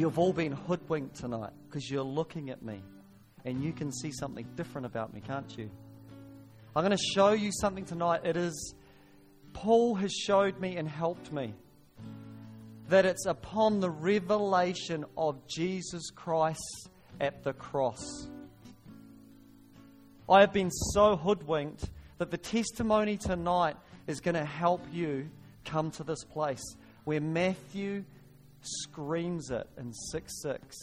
You've all been hoodwinked tonight because you're looking at me and you can see something different about me, can't you? I'm going to show you something tonight. It is, Paul has showed me and helped me that it's upon the revelation of Jesus Christ at the cross. I have been so hoodwinked that the testimony tonight is going to help you come to this place where Matthew screams it in 6 6.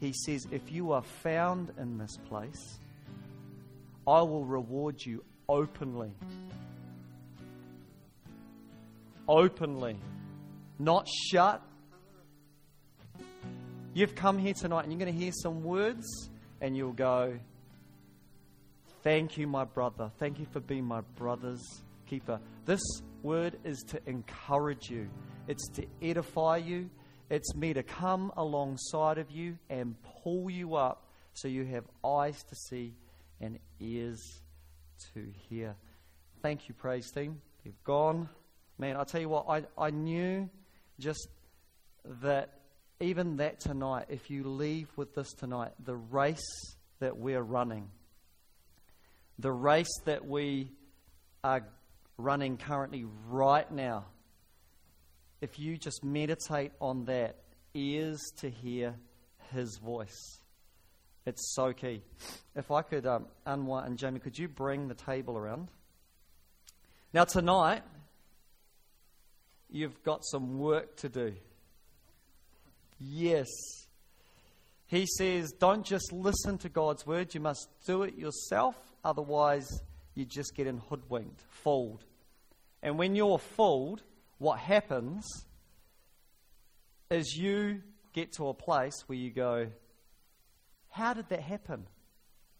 He says, If you are found in this place, I will reward you openly. Openly. Not shut. You've come here tonight and you're going to hear some words and you'll go, Thank you, my brother. Thank you for being my brother's keeper. This word is to encourage you, it's to edify you, it's me to come alongside of you and pull you up so you have eyes to see and ears to hear. Thank you, praise team. You've gone. Man, I tell you what, I, I knew just that even that tonight, if you leave with this tonight, the race that we're running, the race that we are running currently right now, if you just meditate on that, ears to hear his voice. It's so key. If I could um, unwind, and Jamie, could you bring the table around? Now, tonight, you've got some work to do. Yes. He says, don't just listen to God's word, you must do it yourself, otherwise, you just get in hoodwinked, fooled. And when you're fooled, what happens is you get to a place where you go, How did that happen?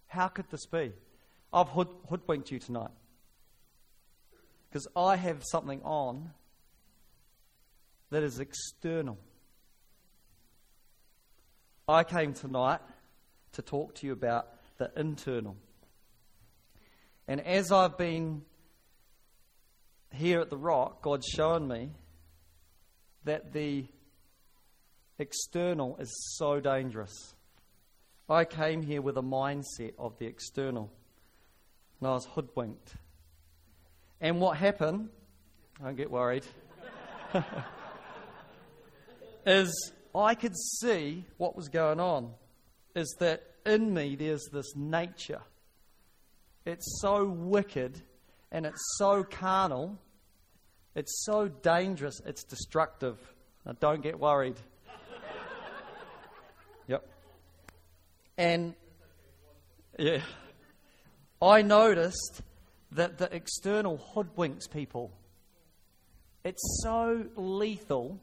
How could this be? I've hood, hoodwinked you tonight. Because I have something on that is external. I came tonight to talk to you about the internal. And as I've been here at the rock, God's shown me that the external is so dangerous. I came here with a mindset of the external, and I was hoodwinked. And what happened, don't get worried, is I could see what was going on. Is that in me there's this nature. It's so wicked and it's so carnal. It's so dangerous, it's destructive. Now, don't get worried. yep. And, yeah. I noticed that the external hoodwinks people. It's so lethal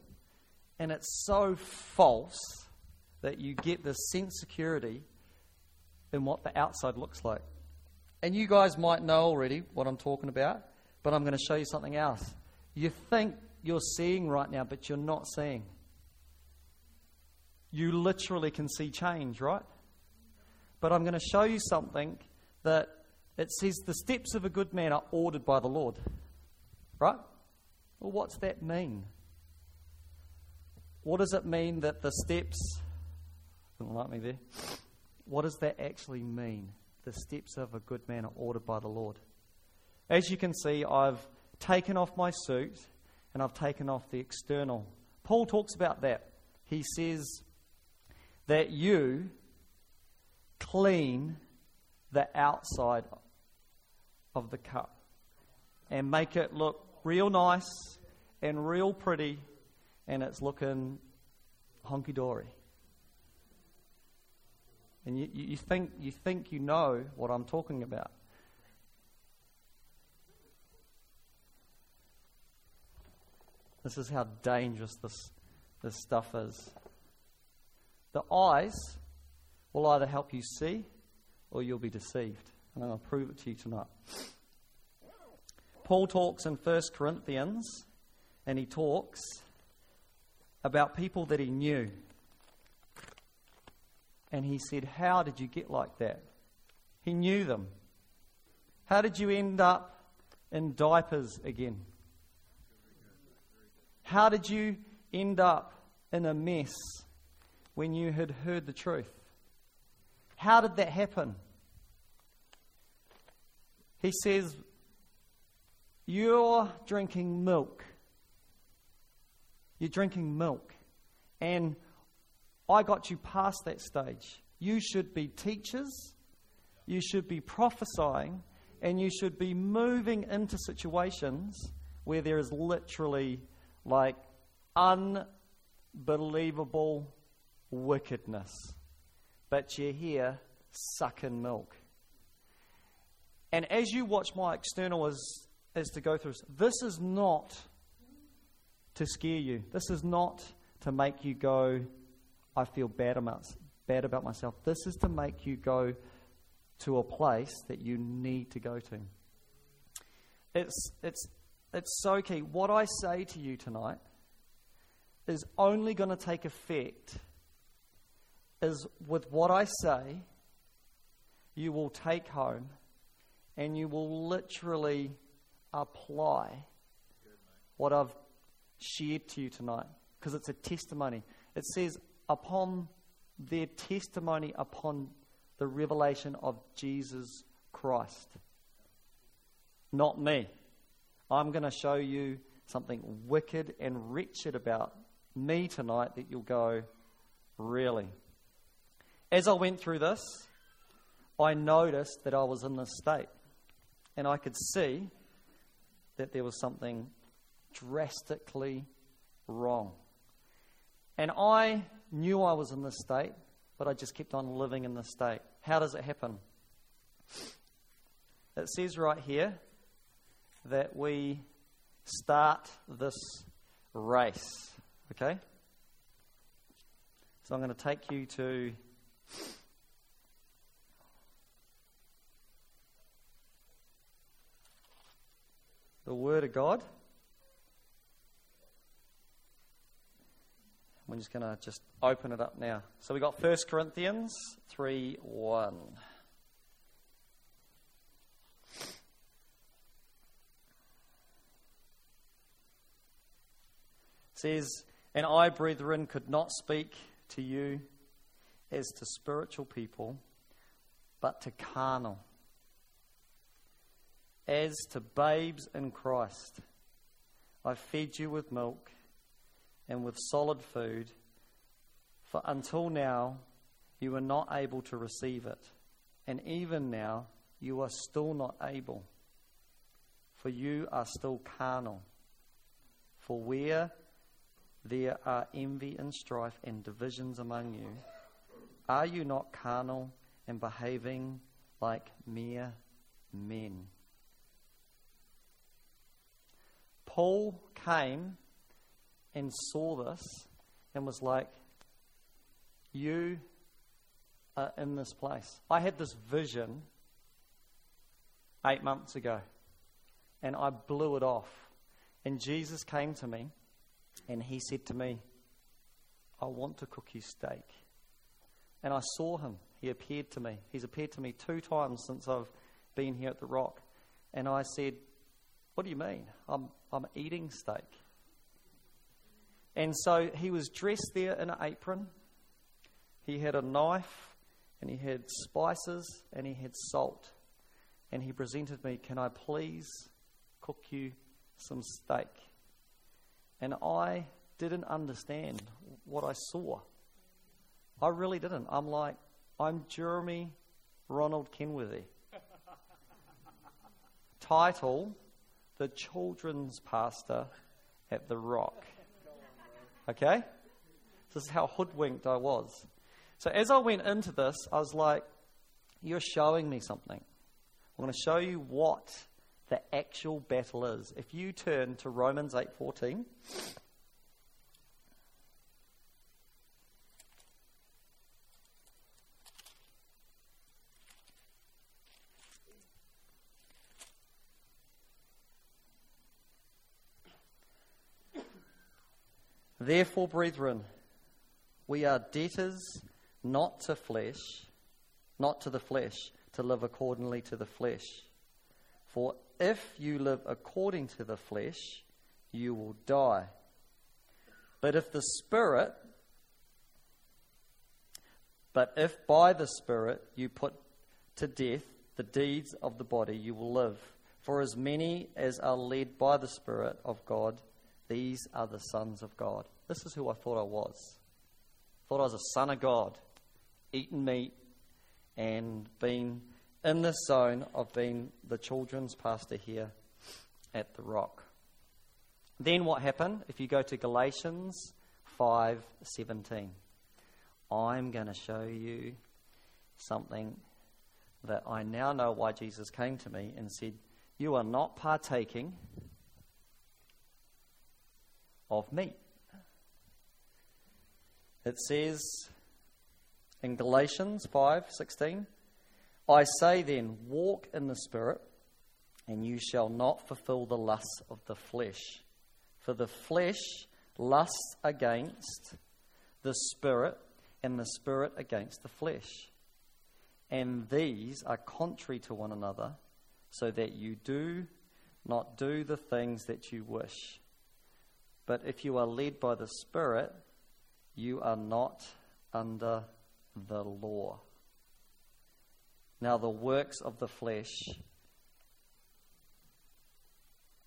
and it's so false that you get this sense security in what the outside looks like. And you guys might know already what I'm talking about, but I'm going to show you something else. You think you're seeing right now, but you're not seeing. You literally can see change, right? But I'm going to show you something that it says the steps of a good man are ordered by the Lord. Right? Well, what's that mean? What does it mean that the steps. Didn't like me there. What does that actually mean? The steps of a good man are ordered by the Lord. As you can see, I've taken off my suit and I've taken off the external. Paul talks about that. He says that you clean the outside of the cup and make it look real nice and real pretty and it's looking honky dory. And you, you, think, you think you know what I'm talking about. This is how dangerous this, this stuff is. The eyes will either help you see or you'll be deceived. And to prove it to you tonight. Paul talks in 1 Corinthians, and he talks about people that he knew. And he said, How did you get like that? He knew them. How did you end up in diapers again? How did you end up in a mess when you had heard the truth. How did that happen? He says, You're drinking milk. You're drinking milk. And I got you past that stage. You should be teachers, you should be prophesying, and you should be moving into situations where there is literally like unbelievable wickedness. But you're here sucking milk. And as you watch my external as, as to go through this is not to scare you. This is not to make you go, I feel bad about, bad about myself. This is to make you go to a place that you need to go to. It's, it's, it's so key. What I say to you tonight is only going to take effect is with what I say, you will take home and you will literally apply what I've shared to you tonight because it's a testimony. It says, upon their testimony upon the revelation of Jesus Christ. Not me. I'm going to show you something wicked and wretched about me tonight that you'll go, really? As I went through this, I noticed that I was in this state. And I could see that there was something drastically wrong. And I knew I was in this state, but I just kept on living in this state. How does it happen? It says right here that we start this race. Okay? So I'm going to take you to the Word of God. We're just going to just open it up now. So we've got 1 Corinthians 3 1. says, And I, brethren, could not speak to you as to spiritual people, but to carnal, as to babes in Christ. I fed you with milk and with solid food, for until now you were not able to receive it, and even now you are still not able, for you are still carnal. For where there are envy and strife and divisions among you, are you not carnal and behaving like mere men? Paul came and saw this and was like, You are in this place. I had this vision eight months ago and I blew it off. And Jesus came to me and he said to me, I want to cook you steak. And I saw him. He appeared to me. He's appeared to me two times since I've been here at the Rock. And I said, What do you mean? I'm, I'm eating steak. And so he was dressed there in an apron. He had a knife and he had spices and he had salt. And he presented me, Can I please cook you some steak? And I didn't understand what I saw. I really didn't. I'm like, I'm Jeremy Ronald Kenworthy. Title The Children's Pastor at the Rock. Okay? This is how hoodwinked I was. So as I went into this, I was like, You're showing me something. I'm going to show you what the actual battle is. If you turn to Romans 8:14, Therefore, brethren, we are debtors not to flesh, not to the flesh, to live accordingly to the flesh. For if you live according to the flesh, you will die. But if the Spirit But if by the Spirit you put to death the deeds of the body, you will live. For as many as are led by the Spirit of God, these are the sons of God. This is who I thought I was. Thought I was a son of God, eating meat and being in this zone of being the children's pastor here at the Rock. Then what happened? If you go to Galatians 5:17, I'm going to show you something that I now know why Jesus came to me and said, "You are not partaking of meat." It says in Galatians 5:16, "I say then, walk in the spirit, and you shall not fulfill the lusts of the flesh." For the flesh lusts against the spirit, and the spirit against the flesh. And these are contrary to one another, so that you do not do the things that you wish. But if you are led by the Spirit, you are not under the law. Now, the works of the flesh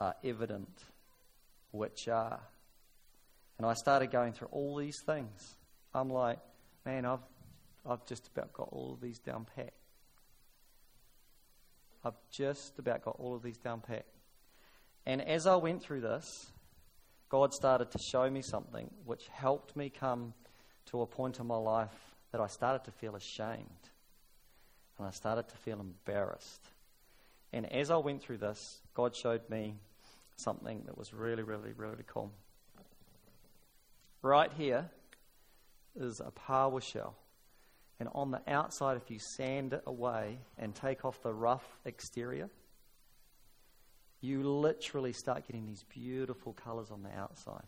are evident which are. And I started going through all these things. I'm like, man, I've, I've just about got all of these down pat. I've just about got all of these down pat. And as I went through this, God started to show me something which helped me come to a point in my life that I started to feel ashamed. And I started to feel embarrassed. And as I went through this, God showed me something that was really, really, really cool. Right here is a paua shell. And on the outside, if you sand it away and take off the rough exterior, you literally start getting these beautiful colors on the outside.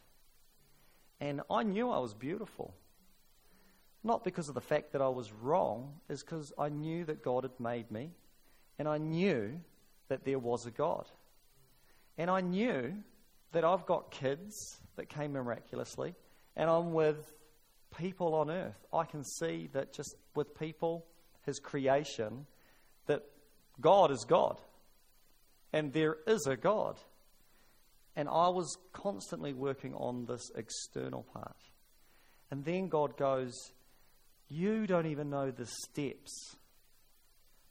And I knew I was beautiful. Not because of the fact that I was wrong, is because I knew that God had made me, and I knew that there was a God. And I knew that I've got kids that came miraculously, and I'm with people on earth. I can see that just with people, His creation, that God is God. And there is a God. And I was constantly working on this external part. And then God goes, You don't even know the steps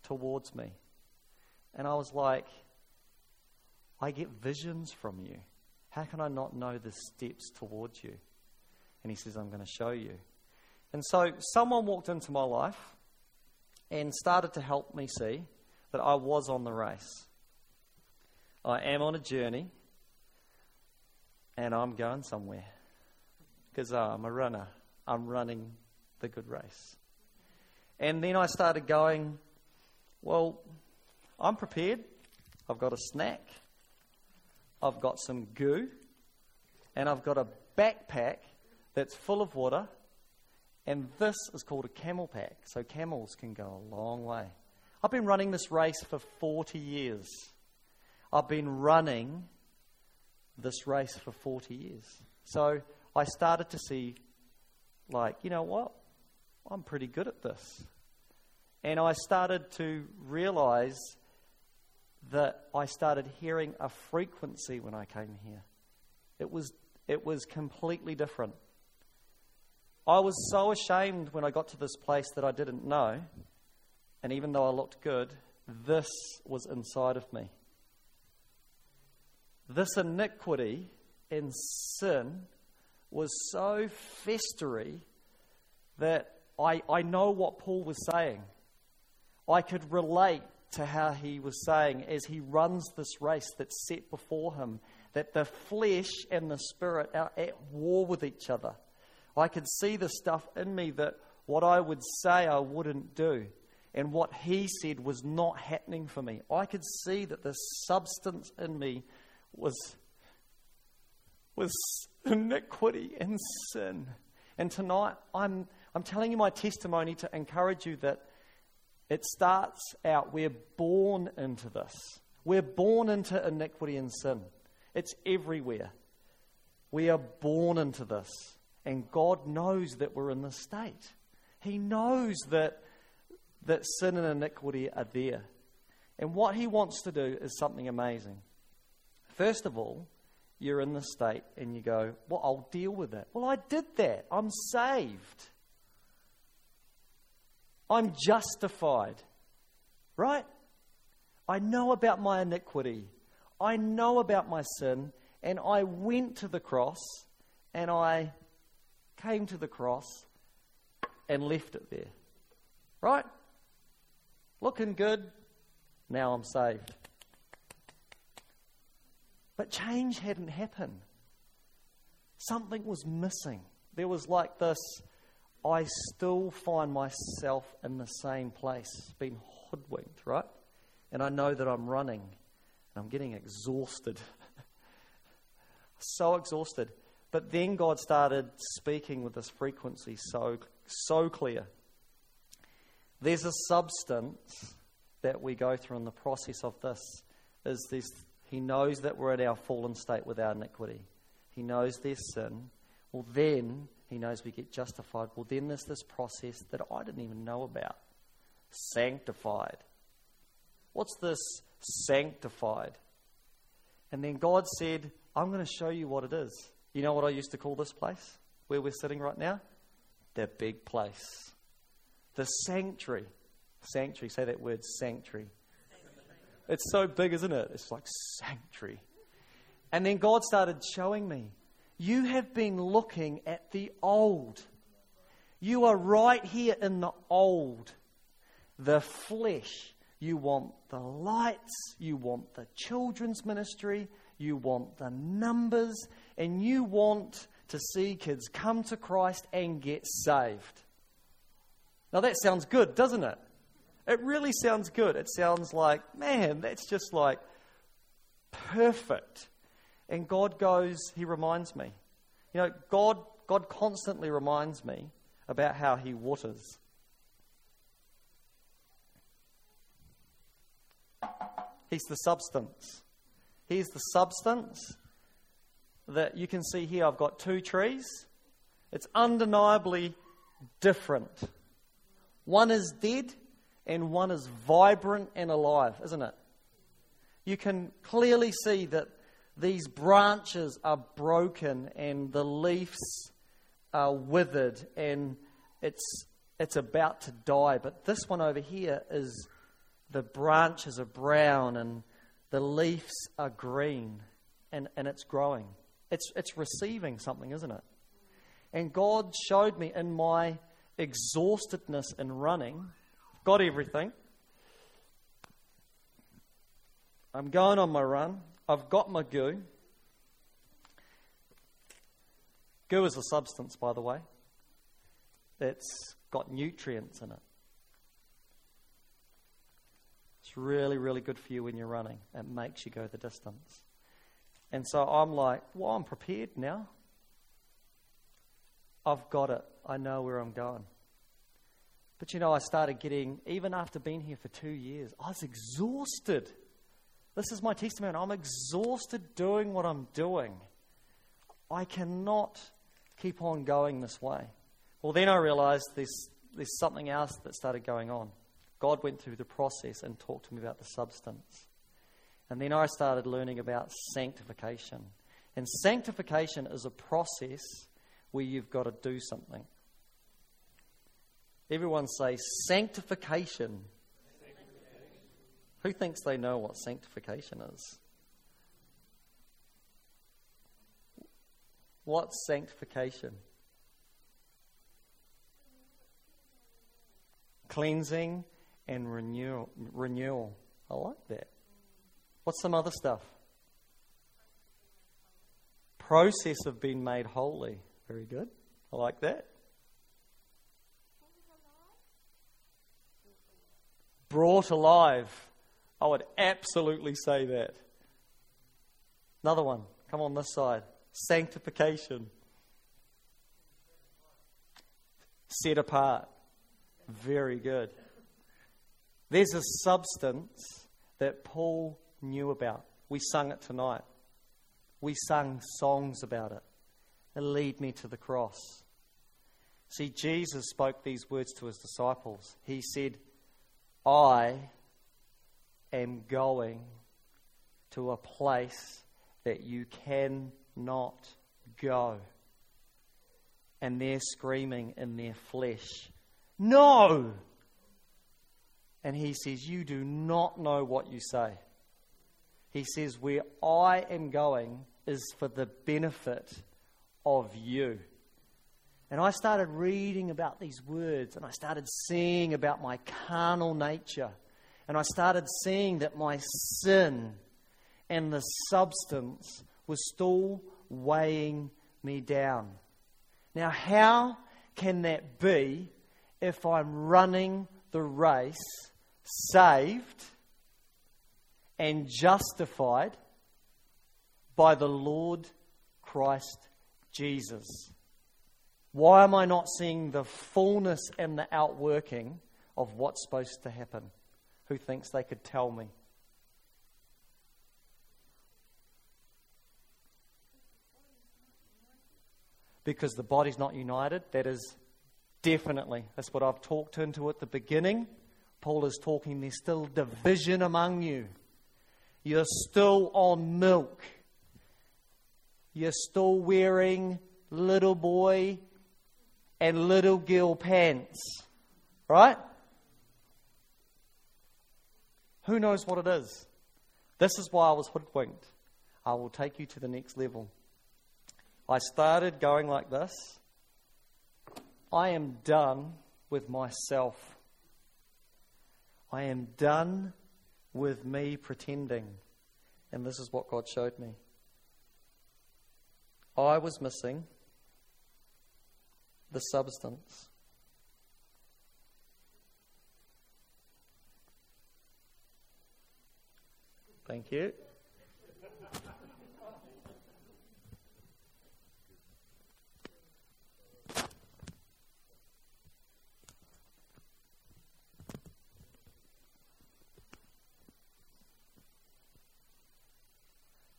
towards me. And I was like, I get visions from you. How can I not know the steps towards you? And he says, I'm going to show you. And so someone walked into my life and started to help me see that I was on the race. I am on a journey and I'm going somewhere because uh, I'm a runner. I'm running the good race. And then I started going, well, I'm prepared. I've got a snack. I've got some goo, and I've got a backpack that's full of water, and this is called a camel pack. So camels can go a long way. I've been running this race for 40 years. I've been running this race for 40 years. So I started to see, like, you know what? I'm pretty good at this. And I started to realize that I started hearing a frequency when I came here. It was, it was completely different. I was so ashamed when I got to this place that I didn't know, and even though I looked good, this was inside of me. This iniquity and sin was so festery that I, I know what Paul was saying. I could relate to how he was saying as he runs this race that's set before him that the flesh and the spirit are at war with each other. I could see the stuff in me that what I would say I wouldn't do and what he said was not happening for me. I could see that the substance in me was, was iniquity and sin. And tonight, I'm, I'm telling you my testimony to encourage you that it starts out, we're born into this. We're born into iniquity and sin. It's everywhere. We are born into this. And God knows that we're in this state. He knows that, that sin and iniquity are there. And what he wants to do is something amazing. First of all, you're in the state and you go, Well, I'll deal with it. Well, I did that. I'm saved. I'm justified. Right? I know about my iniquity. I know about my sin. And I went to the cross and I came to the cross and left it there. Right? Looking good. Now I'm saved. But change hadn't happened. Something was missing. There was like this I still find myself in the same place, being hoodwinked, right? And I know that I'm running and I'm getting exhausted. so exhausted. But then God started speaking with this frequency so, so clear. There's a substance that we go through in the process of this. Is this He knows that we're in our fallen state with our iniquity. He knows there's sin. Well, then He knows we get justified. Well, then there's this process that I didn't even know about sanctified. What's this sanctified? And then God said, I'm going to show you what it is. You know what I used to call this place where we're sitting right now? The big place. The sanctuary. Sanctuary. Say that word, sanctuary. It's so big, isn't it? It's like sanctuary. And then God started showing me, you have been looking at the old. You are right here in the old. The flesh. You want the lights. You want the children's ministry you want the numbers, and you want to see kids come to Christ and get saved. Now, that sounds good, doesn't it? It really sounds good. It sounds like, man, that's just like perfect. And God goes, He reminds me. You know, God, God constantly reminds me about how He waters. He's the substance. He's the substance that you can see here. I've got two trees. It's undeniably different. One is dead and one is vibrant and alive, isn't it? You can clearly see that these branches are broken and the leaves are withered and it's, it's about to die. But this one over here is the branches are brown and the leaves are green and, and it's growing. It's, it's receiving something, isn't it? And God showed me in my exhaustedness in running, got everything. I'm going on my run. I've got my goo. Goo is a substance, by the way. It's got nutrients in it. It's really, really good for you when you're running. It makes you go the distance. And so I'm like, well, I'm prepared now. I've got it. I know where I'm going. But you know, I started getting, even after being here for two years, I was exhausted. This is my testimony. I'm exhausted doing what I'm doing. I cannot keep on going this way. Well, then I realized there's, there's something else that started going on. God went through the process and talked to me about the substance. And then I started learning about sanctification. And sanctification is a process where you've got to do something. Everyone say sanctification. Who thinks they know what sanctification is? What's sanctification? Cleansing, and renewal. renewal. I like that. What's some other stuff? Process of being made holy. Very good. I like that. Brought alive. I would absolutely say that. Another one. Come on this side. Sanctification. Set apart. Very good. There's a substance that Paul knew about. We sung it tonight. We sung songs about it. It lead me to the cross. See, Jesus spoke these words to his disciples. He said, I am going to a place that you cannot go. And they're screaming in their flesh, No! And he says, You do not know what you say. He says, Where I am going is for the benefit of you. And I started reading about these words and I started seeing about my carnal nature. And I started seeing that my sin and the substance was still weighing me down. Now, how can that be if I'm running the race saved and justified by the Lord Christ Jesus? Why am I not seeing the fullness and the outworking of what's supposed to happen? Who thinks they could tell me? Because the body's not united, that is definitely. That's what I've talked into at the beginning. Paul is talking, there's still division among you. You're still on milk. You're still wearing little boy and little girl pants. Right? Who knows what it is? This is why I was hoodwinked. I will take you to the next level. I started going like this. I am done with myself. I am done with me pretending. And this is what God showed me. I was missing the substance. Thank you.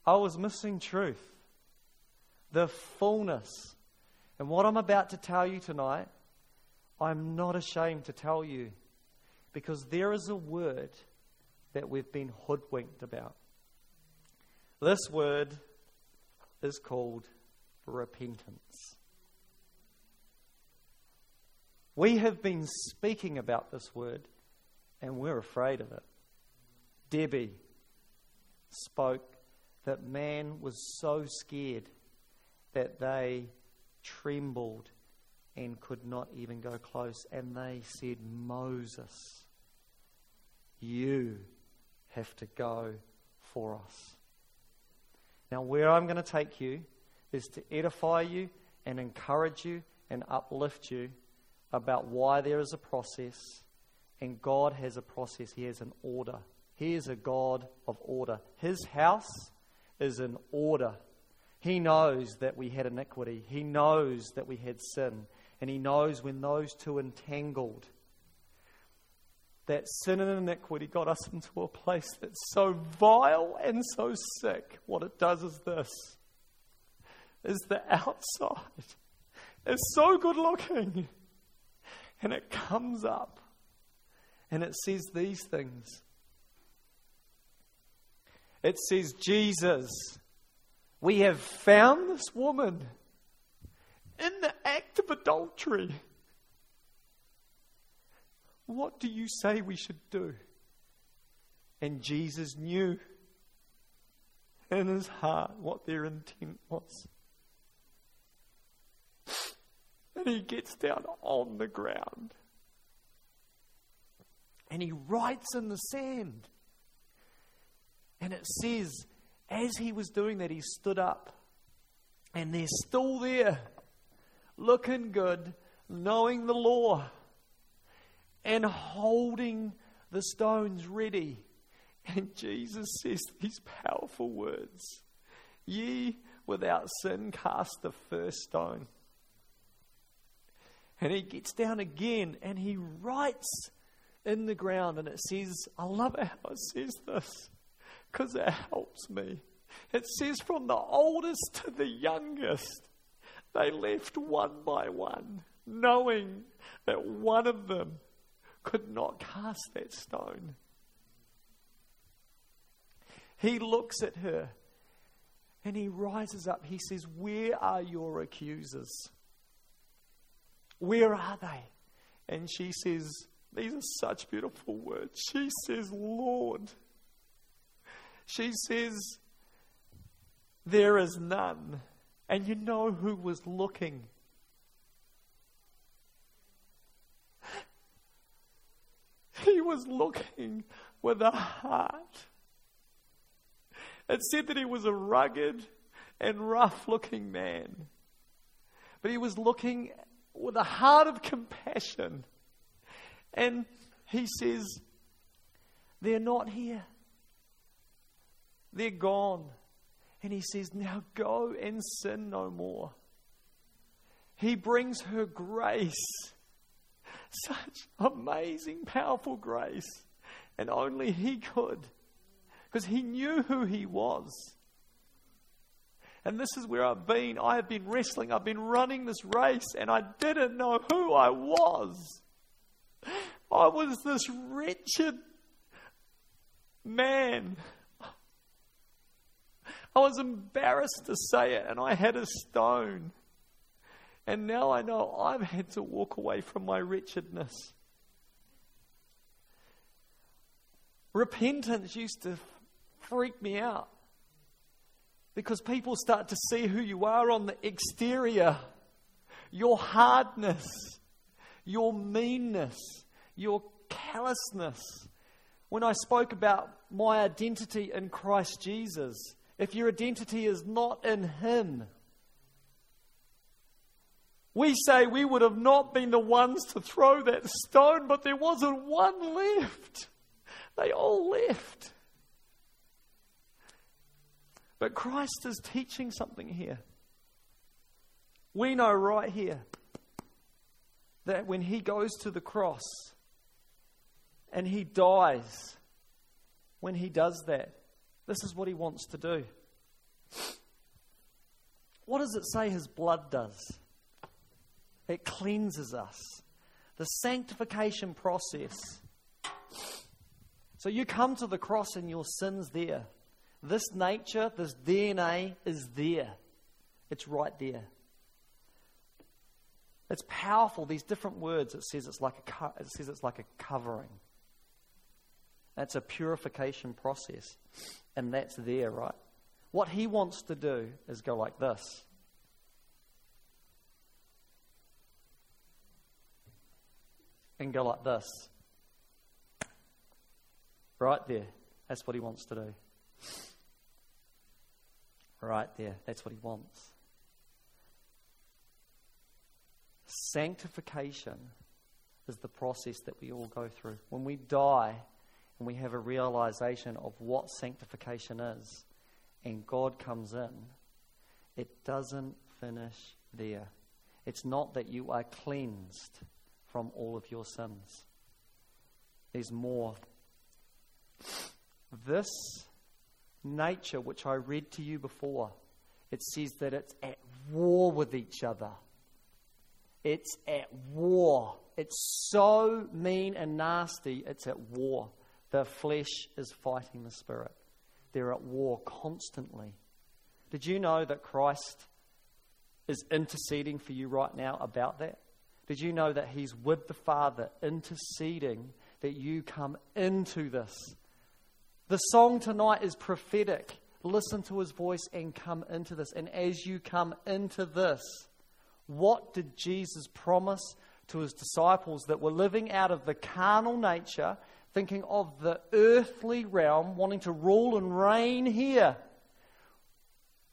I was missing truth, the fullness and what I'm about to tell you tonight, I'm not ashamed to tell you because there is a word that we've been hoodwinked about. This word is called repentance. We have been speaking about this word and we're afraid of it. Debbie spoke that man was so scared that they trembled and could not even go close. And they said, Moses, you have to go for us. Now, where I'm going to take you is to edify you and encourage you and uplift you about why there is a process. And God has a process, He has an order. He is a God of order. His house is in order. He knows that we had iniquity. He knows that we had sin. And He knows when those two entangled, that sin and iniquity got us into a place that's so vile and so sick. What it does is this is the outside is so good looking. And it comes up and it says these things. It says, Jesus we have found this woman in the act of adultery. What do you say we should do? And Jesus knew in his heart what their intent was. And he gets down on the ground and he writes in the sand. And it says, as he was doing that, he stood up. And they're still there, looking good, knowing the law, and holding the stones ready. And Jesus says these powerful words Ye without sin cast the first stone. And he gets down again and he writes in the ground, and it says, I love it how it says this because it helps me. It says from the oldest to the youngest, they left one by one. knowing that one of them could not cast that stone. He looks at her and he rises up. He says, Where are your accusers? Where are they? And she says, These are such beautiful words. She says, Lord. She says, There is none. And you know who was looking? He was looking with a heart. It said that he was a rugged and rough looking man. But he was looking with a heart of compassion. And he says, They're not here. They're gone. And he says, Now go and sin no more. He brings her grace. Such amazing, powerful grace. And only he could. Because he knew who he was. And this is where I've been. I have been wrestling. I've been running this race, and I didn't know who I was. I was this wretched man. I was embarrassed to say it, and I had a stone. And now I know I've had to walk away from my wretchedness. Repentance used to freak me out because people start to see who you are on the exterior your hardness, your meanness, your callousness. When I spoke about my identity in Christ Jesus, if your identity is not in Him, we say we would have not been the ones to throw that stone, but there wasn't one left. They all left. But Christ is teaching something here. We know right here that when he goes to the cross and he dies, when he does that, this is what he wants to do. What does it say his blood does? It cleanses us. The sanctification process. So you come to the cross and your sin's there. This nature, this DNA is there. It's right there. It's powerful. These different words. It says it's like a it says it's like a covering. That's a purification process, and that's there, right? What he wants to do is go like this. And go like this. Right there. That's what he wants to do right there. That's what he wants. Sanctification is the process that we all go through. When we die and we have a realization of what sanctification is, and God comes in, it doesn't finish there. It's not that you are cleansed from all of your sins, there's more. This nature, which I read to you before, it says that it's at war with each other. It's at war. It's so mean and nasty, it's at war. The flesh is fighting the spirit. They're at war constantly. Did you know that Christ is interceding for you right now about that? Did you know that He's with the Father interceding that you come into this? The song tonight is prophetic. Listen to his voice and come into this. And as you come into this, what did Jesus promise to his disciples that were living out of the carnal nature, thinking of the earthly realm, wanting to rule and reign here?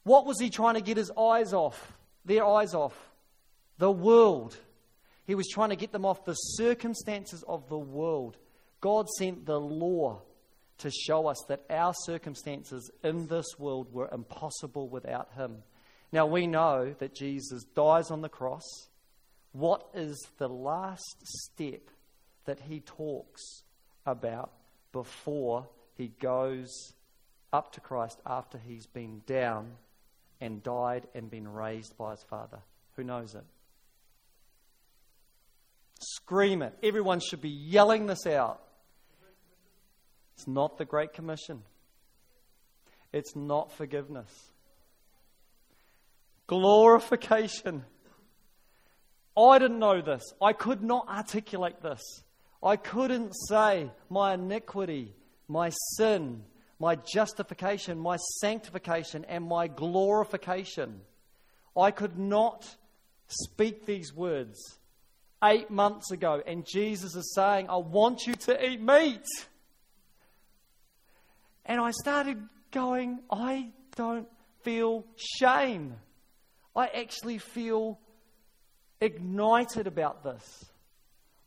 What was he trying to get his eyes off? Their eyes off? The world. He was trying to get them off the circumstances of the world. God sent the law to show us that our circumstances in this world were impossible without Him. Now we know that Jesus dies on the cross. What is the last step that He talks about before He goes up to Christ after He's been down and died and been raised by His Father? Who knows it? Scream it. Everyone should be yelling this out. It's not the Great Commission, it's not forgiveness. Glorification. I didn't know this. I could not articulate this. I couldn't say my iniquity, my sin, my justification, my sanctification, and my glorification. I could not speak these words eight months ago, and Jesus is saying, I want you to eat meat. And I started going, I don't feel shame. I actually feel ignited about this.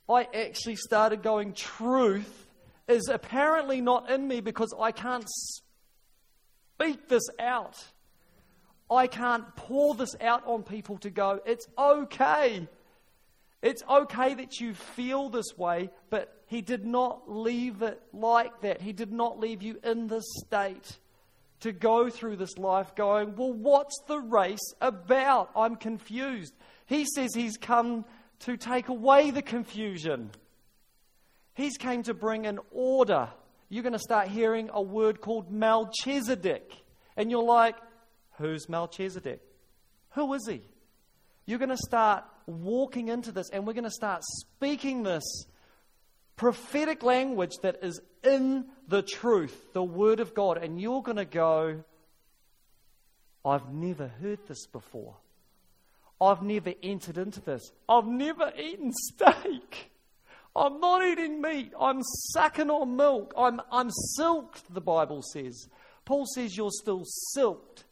I actually started going, truth is apparently not in me because I can't speak this out. I can't pour this out on people to go, it's okay. It's okay that you feel this way, but He did not leave it like that. He did not leave you in this state to go through this life going, Well, what's the race about? I'm confused. He says He's come to take away the confusion. He's came to bring an order. You're going to start hearing a word called Melchizedek. And you're like, Who's Melchizedek? Who is he? You're going to start walking into this and we're going to start speaking this prophetic language that is in the truth, the Word of God. And you're going to go, I've never heard this before. I've never entered into this. I've never eaten steak. I'm not eating meat. I'm sucking on milk. I'm, I'm silked, the Bible says. Paul says you're still silked.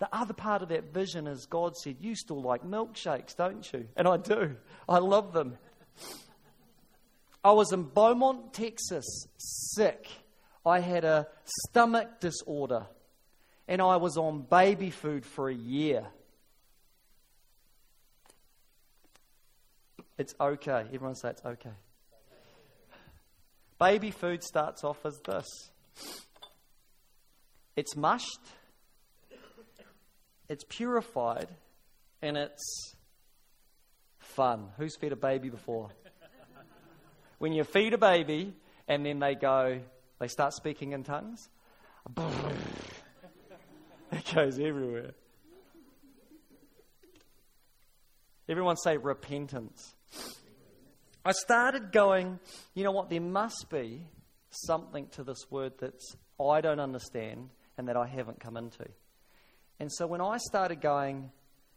The other part of that vision is God said, You still like milkshakes, don't you? And I do. I love them. I was in Beaumont, Texas, sick. I had a stomach disorder. And I was on baby food for a year. It's okay. Everyone say it's okay. Baby food starts off as this it's mushed, it's purified, and it's fun. Who's fed a baby before? when you feed a baby and then they go, they start speaking in tongues, it goes everywhere. Everyone say repentance. I started going, you know what, there must be something to this word that I don't understand and that I haven't come into. And so when I started going,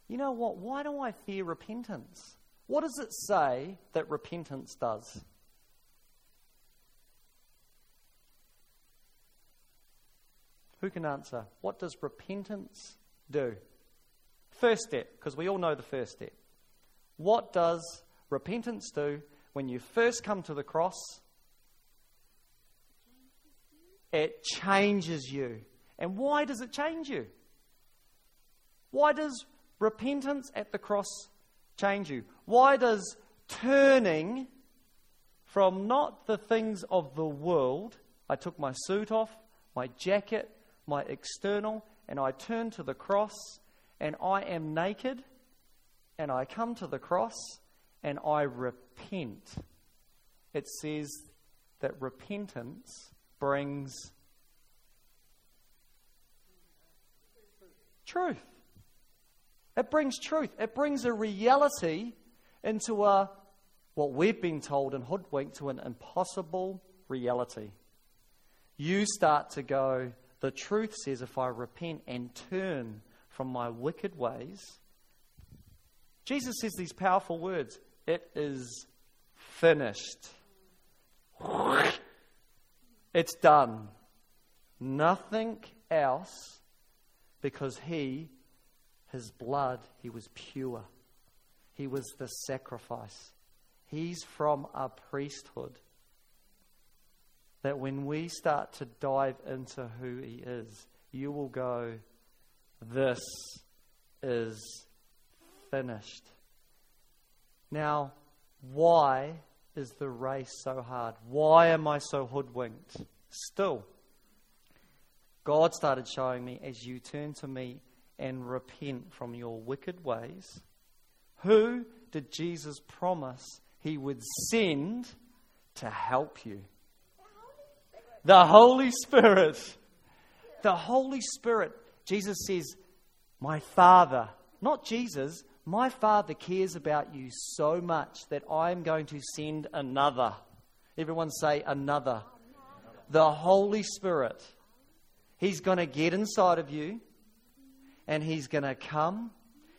you know what, why do I fear repentance? What does it say that repentance does? Who can answer? What does repentance do? First step, because we all know the first step. What does repentance do when you first come to the cross? It changes you. And why does it change you? Why does repentance at the cross change you? Why does turning from not the things of the world, I took my suit off, my jacket, my external, and I turn to the cross, and I am naked? and I come to the cross and I repent, it says that repentance brings truth. It brings truth. It brings a reality into a what we've been told and hoodwinked to an impossible reality. You start to go, the truth says if I repent and turn from my wicked ways, Jesus says these powerful words It is finished. It's done. Nothing else because he, his blood, he was pure. He was the sacrifice. He's from a priesthood. That when we start to dive into who he is, you will go, This is finished. Now, why is the race so hard? Why am I so hoodwinked? Still, God started showing me as you turn to me and repent from your wicked ways. Who did Jesus promise he would send to help you. The Holy Spirit. The Holy Spirit. Jesus says, My Father, not Jesus, my Father cares about you so much that I am going to send another. Everyone say, another. The Holy Spirit. He's going to get inside of you and He's going to come.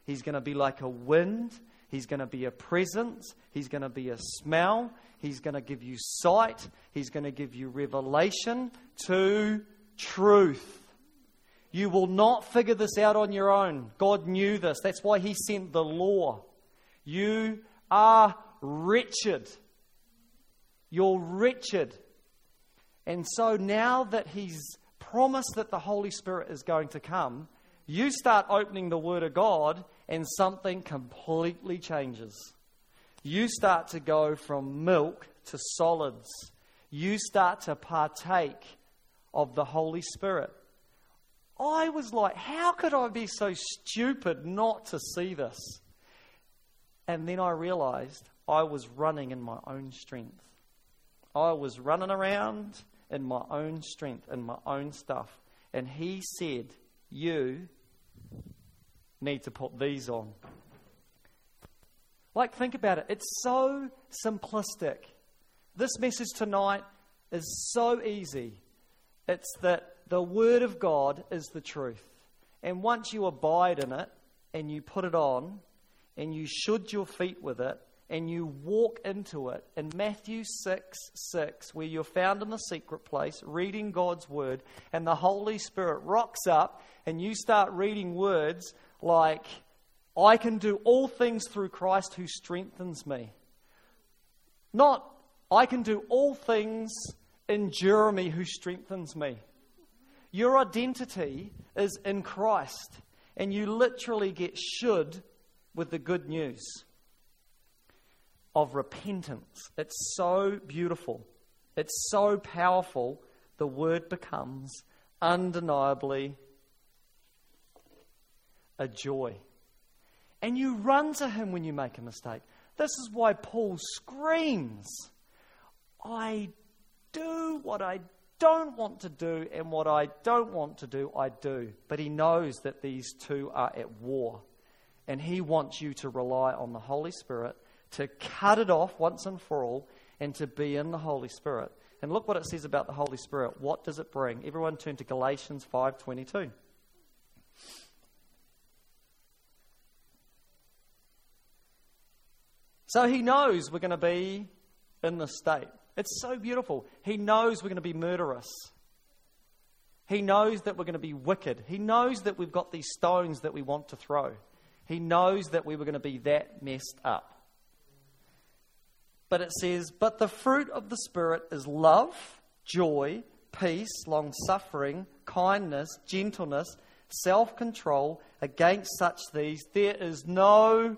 He's going to be like a wind. He's going to be a presence. He's going to be a smell. He's going to give you sight. He's going to give you revelation to truth. You will not figure this out on your own. God knew this. That's why He sent the law. You are wretched. You're wretched. And so now that He's promised that the Holy Spirit is going to come, you start opening the Word of God and something completely changes. You start to go from milk to solids. You start to partake of the Holy Spirit. I was like, how could I be so stupid not to see this? And then I realized I was running in my own strength. I was running around in my own strength and my own stuff. And he said, You need to put these on. Like, think about it. It's so simplistic. This message tonight is so easy. It's that the Word of God is the truth. And once you abide in it and you put it on and you should your feet with it and you walk into it in Matthew 6 6, where you're found in the secret place reading God's Word, and the Holy Spirit rocks up and you start reading words like, I can do all things through Christ who strengthens me. Not, I can do all things in Jeremy who strengthens me. Your identity is in Christ, and you literally get should with the good news of repentance. It's so beautiful, it's so powerful, the word becomes undeniably a joy. And you run to him when you make a mistake. This is why Paul screams, I do what I don't want to do and what I don't want to do, I do. But he knows that these two are at war. And he wants you to rely on the Holy Spirit to cut it off once and for all and to be in the Holy Spirit. And look what it says about the Holy Spirit. What does it bring? Everyone turn to Galatians 5:22. So he knows we're going to be in this state. It's so beautiful. He knows we're going to be murderous. He knows that we're going to be wicked. He knows that we've got these stones that we want to throw. He knows that we were going to be that messed up. But it says, But the fruit of the Spirit is love, joy, peace, long suffering, kindness, gentleness, self control. Against such these, there is no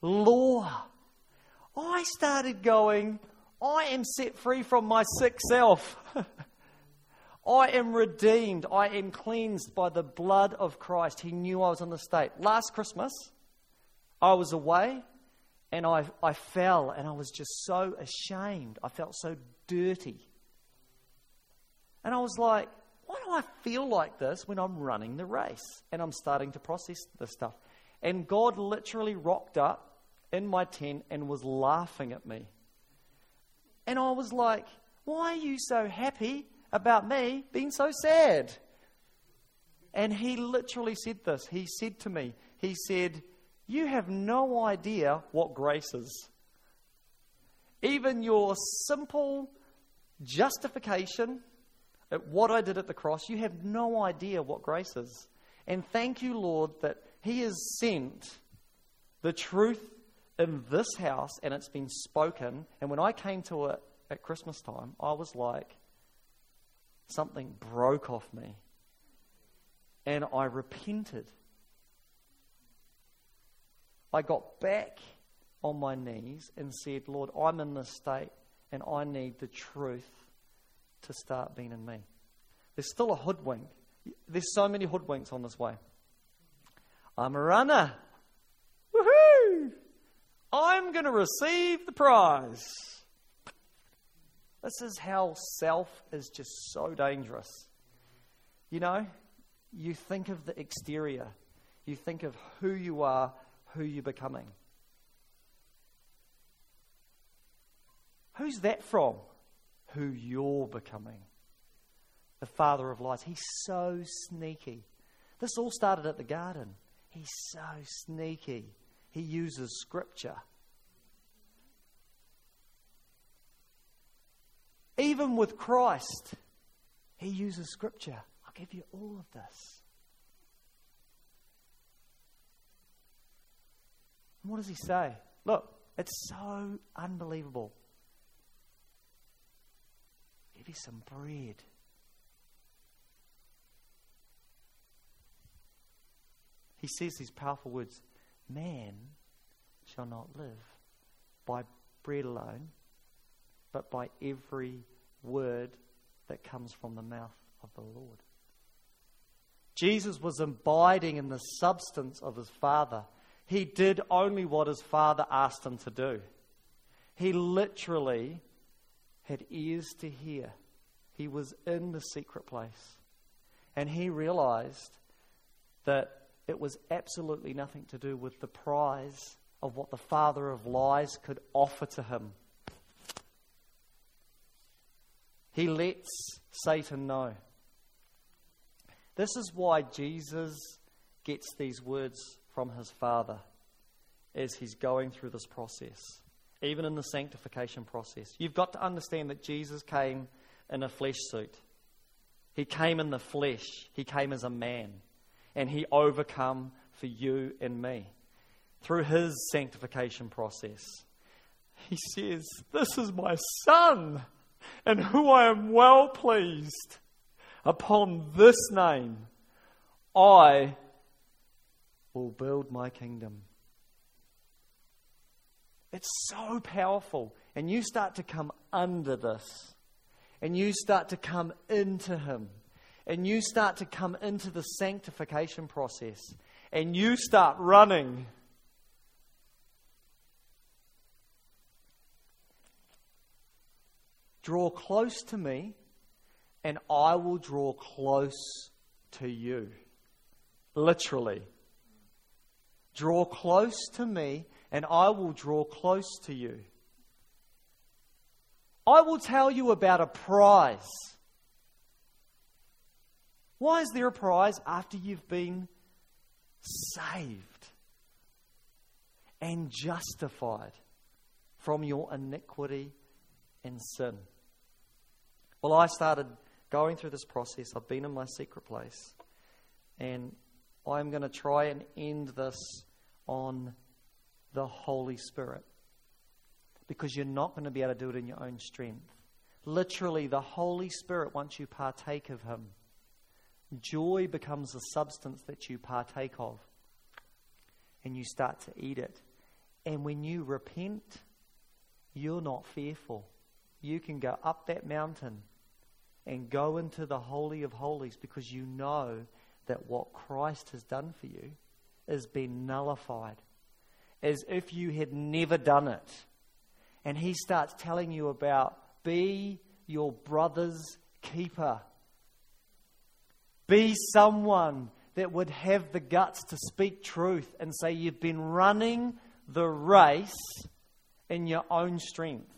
law. I started going, I am set free from my sick self. I am redeemed. I am cleansed by the blood of Christ. He knew I was in the state. Last Christmas, I was away and I, I fell and I was just so ashamed. I felt so dirty. And I was like, why do I feel like this when I'm running the race and I'm starting to process this stuff? And God literally rocked up in my tent and was laughing at me. And I was like, why are you so happy about me being so sad? And he literally said this. He said to me, he said, You have no idea what grace is. Even your simple justification at what I did at the cross, you have no idea what grace is. And thank you, Lord, that He has sent the truth in this house and it's been spoken. And when I came to it at Christmas time, I was like, something broke off me. And I repented. I got back on my knees and said, Lord, I'm in this state and I need the truth to start being in me. There's still a hoodwink. There's so many hoodwinks on this way. I'm a runner. I'm going to receive the prize. This is how self is just so dangerous. You know, you think of the exterior, you think of who you are, who you're becoming. Who's that from? Who you're becoming. The father of lies. He's so sneaky. This all started at the garden. He's so sneaky. He uses scripture. Even with Christ, he uses scripture. I'll give you all of this. And what does he say? Look, it's so unbelievable. Give you some bread. He says these powerful words Man shall not live by bread alone, but by every word that comes from the mouth of the Lord. Jesus was abiding in the substance of his Father. He did only what his Father asked him to do. He literally had ears to hear. He was in the secret place. And he realized that it was absolutely nothing to do with the prize of what the father of lies could offer to him. He lets Satan know. This is why Jesus gets these words from his Father as he's going through this process, even in the sanctification process. You've got to understand that Jesus came in a flesh suit, he came in the flesh, he came as a man and he overcome for you and me through his sanctification process. He says, This is my son, and who I am well pleased. Upon this name, I will build my kingdom. It's so powerful. And you start to come under this, and you start to come into Him and you start to come into the sanctification process and you start running. Draw close to me, and I will draw close to you. Literally. Draw close to me, and I will draw close to you. I will tell you about a prize why is there a prize after you've been saved and justified from your iniquity and sin? Well, I started going through this process. I've been in my secret place. And I'm going to try and end this on the Holy Spirit. Because you're not going to be able to do it in your own strength. Literally, the Holy Spirit, once you partake of Him, joy becomes a substance that you partake of and you start to eat it. And when you repent, you're not fearful. You can go up that mountain and go into the Holy of Holies because you know that what Christ has done for you has been nullified as if you had never done it. And he starts telling you about be your brother's keeper. Be someone that would have the guts to speak truth and say, You've been running the race in your own strength.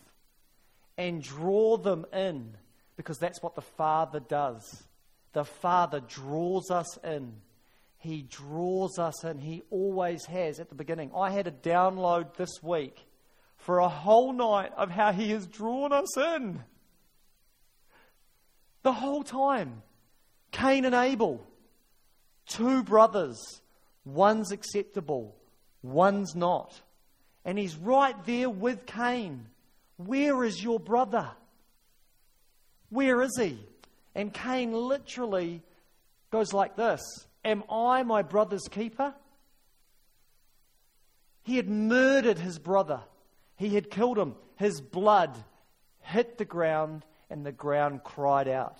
And draw them in because that's what the Father does. The Father draws us in. He draws us in. He always has at the beginning. I had a download this week for a whole night of how He has drawn us in. The whole time. Cain and Abel, two brothers. One's acceptable, one's not. And he's right there with Cain. Where is your brother? Where is he? And Cain literally goes like this Am I my brother's keeper? He had murdered his brother, he had killed him. His blood hit the ground, and the ground cried out.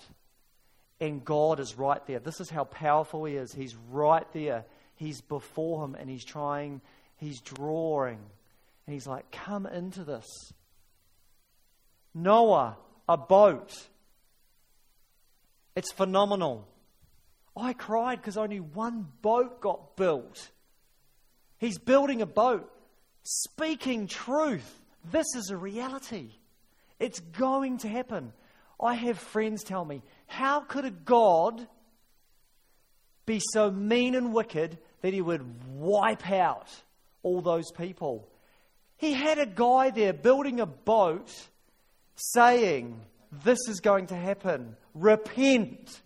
And God is right there. This is how powerful He is. He's right there. He's before Him and He's trying, He's drawing. And he's like, Come into this. Noah, a boat. It's phenomenal. I cried because only one boat got built. He's building a boat, speaking truth. This is a reality. It's going to happen. I have friends tell me, how could a God be so mean and wicked that he would wipe out all those people? He had a guy there building a boat saying, This is going to happen. Repent.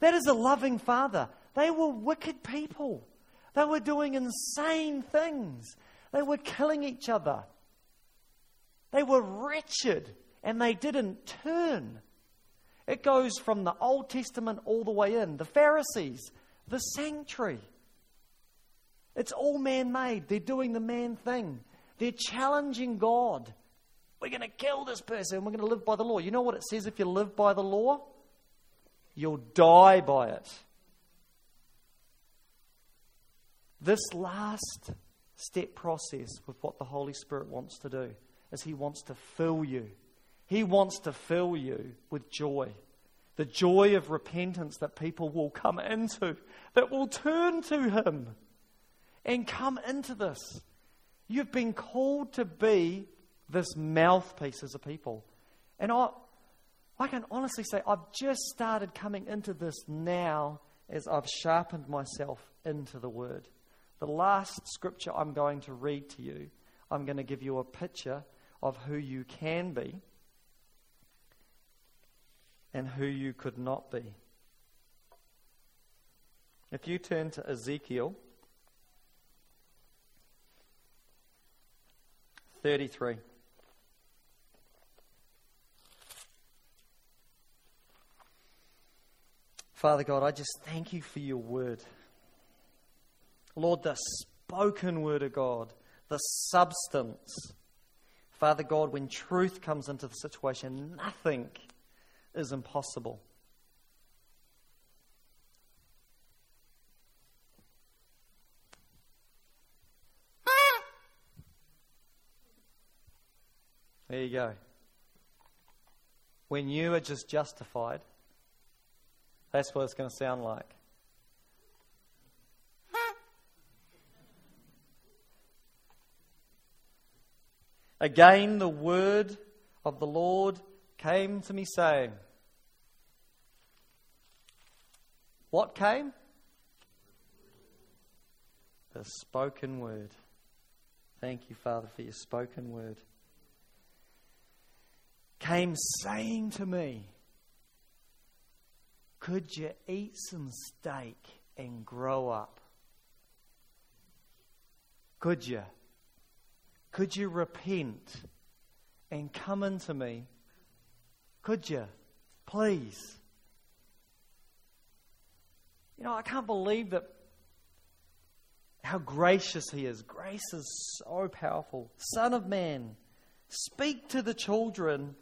That is a loving father. They were wicked people. They were doing insane things. They were killing each other. They were wretched and they didn't turn. It goes from the Old Testament all the way in. The Pharisees, the sanctuary. It's all man made. They're doing the man thing. They're challenging God. We're going to kill this person. We're going to live by the law. You know what it says if you live by the law? You'll die by it. This last step process with what the Holy Spirit wants to do is He wants to fill you. He wants to fill you with joy. The joy of repentance that people will come into, that will turn to Him and come into this. You've been called to be this mouthpiece as a people. And I, I can honestly say, I've just started coming into this now as I've sharpened myself into the Word. The last scripture I'm going to read to you, I'm going to give you a picture of who you can be and who you could not be. If you turn to Ezekiel 33. Father God, I just thank you for your word. Lord, the spoken word of God, the substance. Father God, when truth comes into the situation, nothing is impossible. There you go. When you are just justified, that's what it's going to sound like. Again, the word of the Lord came to me, saying, What came? The spoken word. Thank you, Father, for your spoken word. Came saying to me, Could you eat some steak and grow up? Could you? Could you repent and come into me? Could you? Please. You know, I can't believe that how gracious he is. Grace is so powerful. Son of man, speak to the children,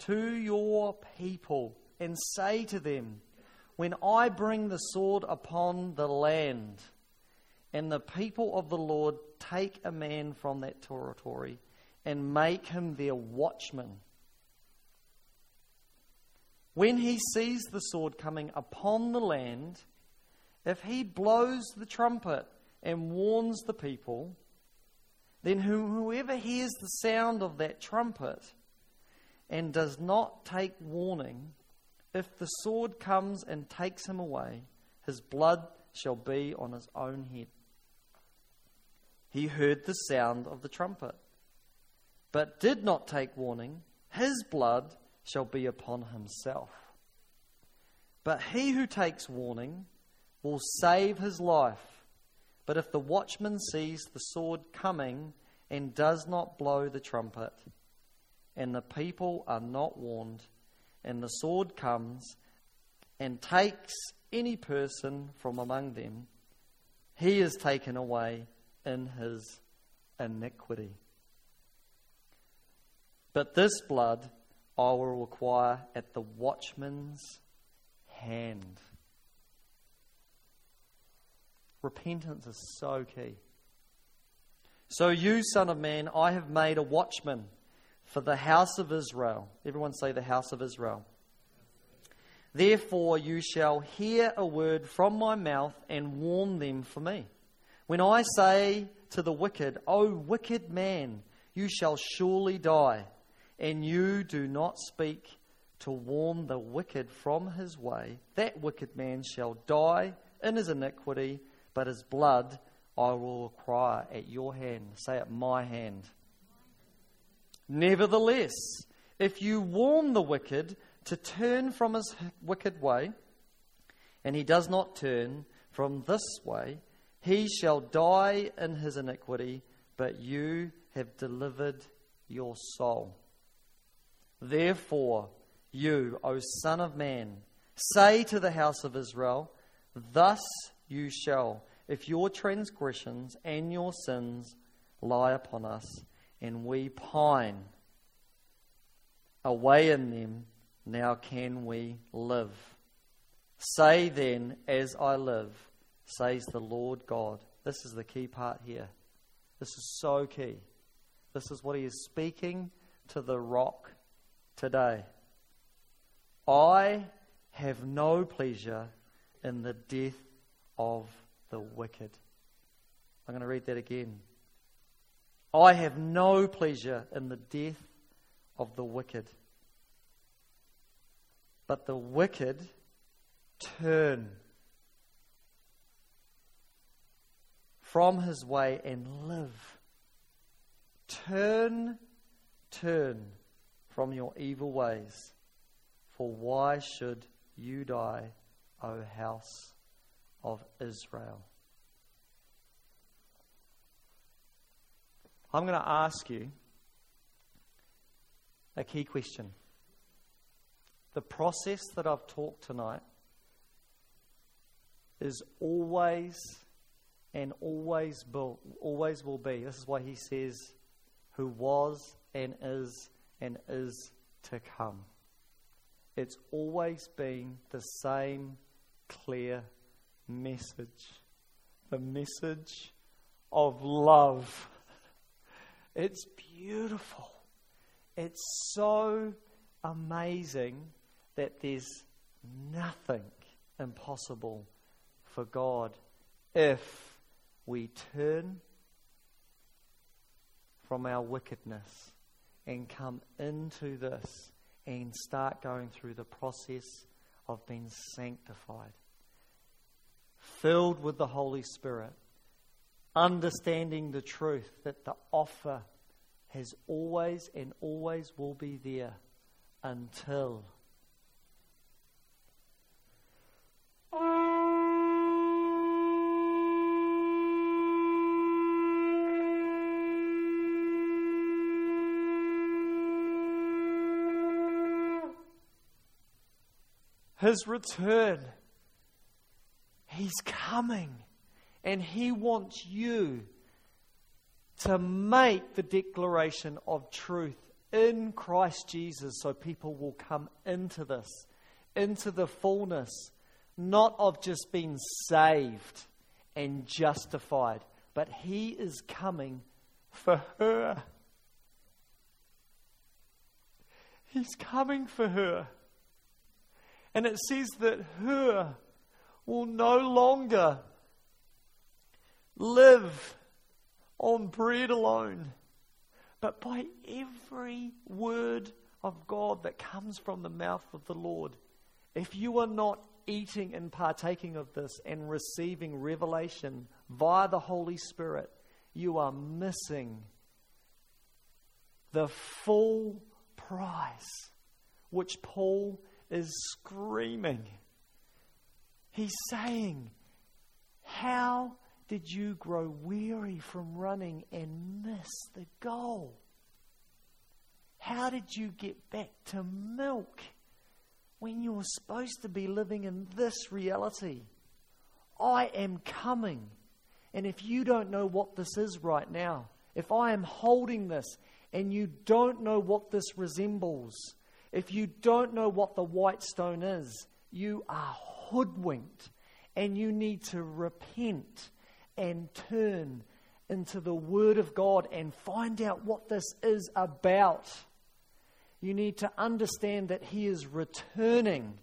to your people, and say to them, When I bring the sword upon the land, and the people of the Lord take a man from that territory and make him their watchman. When he sees the sword coming upon the land, if he blows the trumpet and warns the people, then whoever hears the sound of that trumpet and does not take warning, if the sword comes and takes him away, his blood shall be on his own head he heard the sound of the trumpet, but did not take warning, his blood shall be upon himself. But he who takes warning will save his life. But if the watchman sees the sword coming and does not blow the trumpet, and the people are not warned, and the sword comes and takes any person from among them, he is taken away in his iniquity. But this blood I will require at the watchman's hand. Repentance is so key. So, you, Son of Man, I have made a watchman for the house of Israel. Everyone say, the house of Israel. Therefore, you shall hear a word from my mouth and warn them for me. When I say to the wicked, O wicked man, you shall surely die, and you do not speak to warn the wicked from his way, that wicked man shall die in his iniquity, but his blood I will require at your hand. Say at my hand. Nevertheless, if you warn the wicked to turn from his wicked way, and he does not turn from this way, he shall die in his iniquity, but you have delivered your soul. Therefore, you, O Son of Man, say to the house of Israel, Thus you shall, if your transgressions and your sins lie upon us, and we pine away in them, now can we live. Say then, as I live, says the Lord God. This is the key part here. This is so key. This is what he is speaking to the rock today. I have no pleasure in the death of the wicked. I'm going to read that again. I have no pleasure in the death of the wicked. But the wicked turn from his way and live. Turn, turn from your evil ways. For why should you die, O house of Israel? I'm going to ask you a key question. The process that I've talked tonight is always and always will, always will be. This is why he says, who was and is and is to come. It's always been the same clear message the message of love. It's beautiful. It's so amazing that there's nothing impossible for God if we turn from our wickedness and come into this and start going through the process of being sanctified, filled with the Holy Spirit, understanding the truth that the offer has always and always will be there until his return. He's coming. And he wants you to make the declaration of truth in Christ Jesus so people will come into this, into the fullness, not of just being saved and justified, but he is coming for her. He's coming for her. And it says that her will no longer live on bread alone, but by every word of God that comes from the mouth of the Lord. If you are not eating and partaking of this and receiving revelation via the Holy Spirit, you are missing the full price which Paul is screaming. He's saying, How did you grow weary from running and miss the goal? How did you get back to milk when you were supposed to be living in this reality? I am coming. And if you don't know what this is right now, if I am holding this and you don't know what this resembles, if you don't know what the white stone is, you are hoodwinked and you need to repent and turn into the Word of God and find out what this is about. You need to understand that He is returning.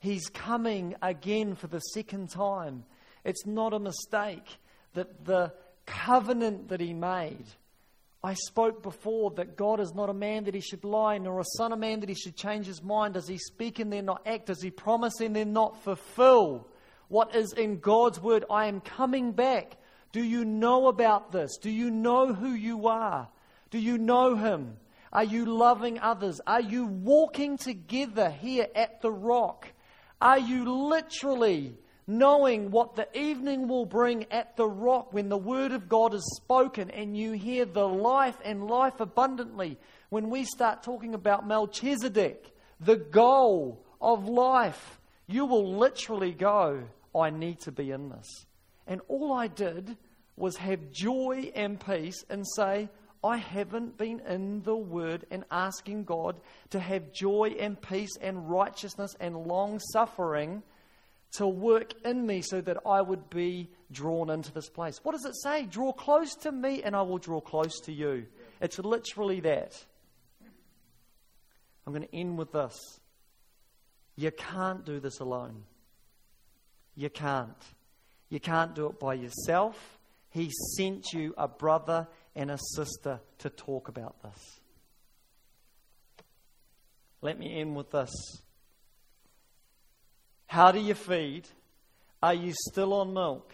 He's coming again for the second time. It's not a mistake that the covenant that He made. I spoke before that God is not a man that he should lie, nor a son of man that he should change his mind. Does he speak and then not act? Does he promise and then not fulfill? What is in God's word? I am coming back. Do you know about this? Do you know who you are? Do you know him? Are you loving others? Are you walking together here at the rock? Are you literally knowing what the evening will bring at the rock when the word of God is spoken and you hear the life and life abundantly? When we start talking about Melchizedek, the goal of life, you will literally go, I need to be in this. And all I did was have joy and peace and say, I haven't been in the Word and asking God to have joy and peace and righteousness and long suffering to work in me so that I would be drawn into this place. What does it say? Draw close to me and I will draw close to you. It's literally that. I'm going to end with this. You can't do this alone. You can't. You can't do it by yourself. He sent you a brother and a sister to talk about this. Let me end with this. How do you feed? Are you still on milk?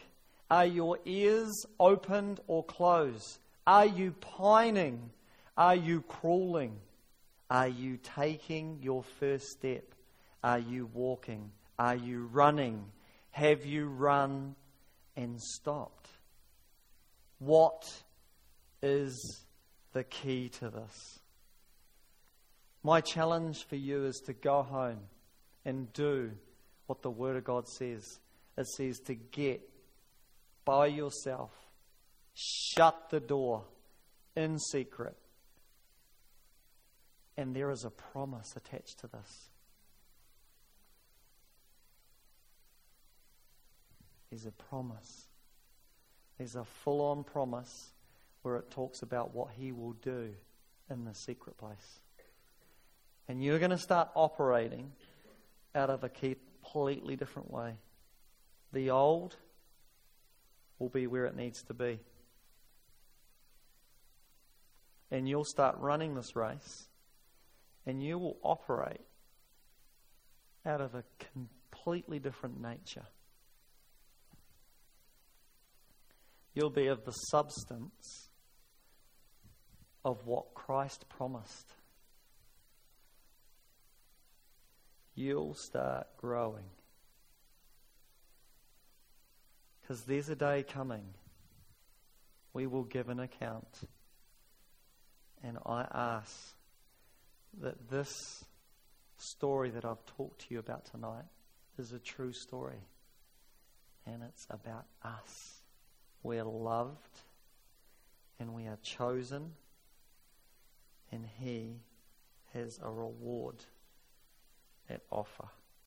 Are your ears opened or closed? Are you pining? Are you crawling? Are you taking your first step? Are you walking? Are you running? Have you run and stopped? What is the key to this? My challenge for you is to go home and do what the Word of God says. It says to get by yourself, shut the door in secret. And there is a promise attached to this. There's a promise. There's a full on promise where it talks about what He will do in the secret place. And you're going to start operating out of a key completely different way. The old will be where it needs to be. And you'll start running this race, and you will operate out of a completely different nature. You'll be of the substance of what Christ promised. You'll start growing. Because there's a day coming, we will give an account. And I ask that this story that I've talked to you about tonight is a true story. And it's about us. We're loved and we are chosen, and He has a reward at offer.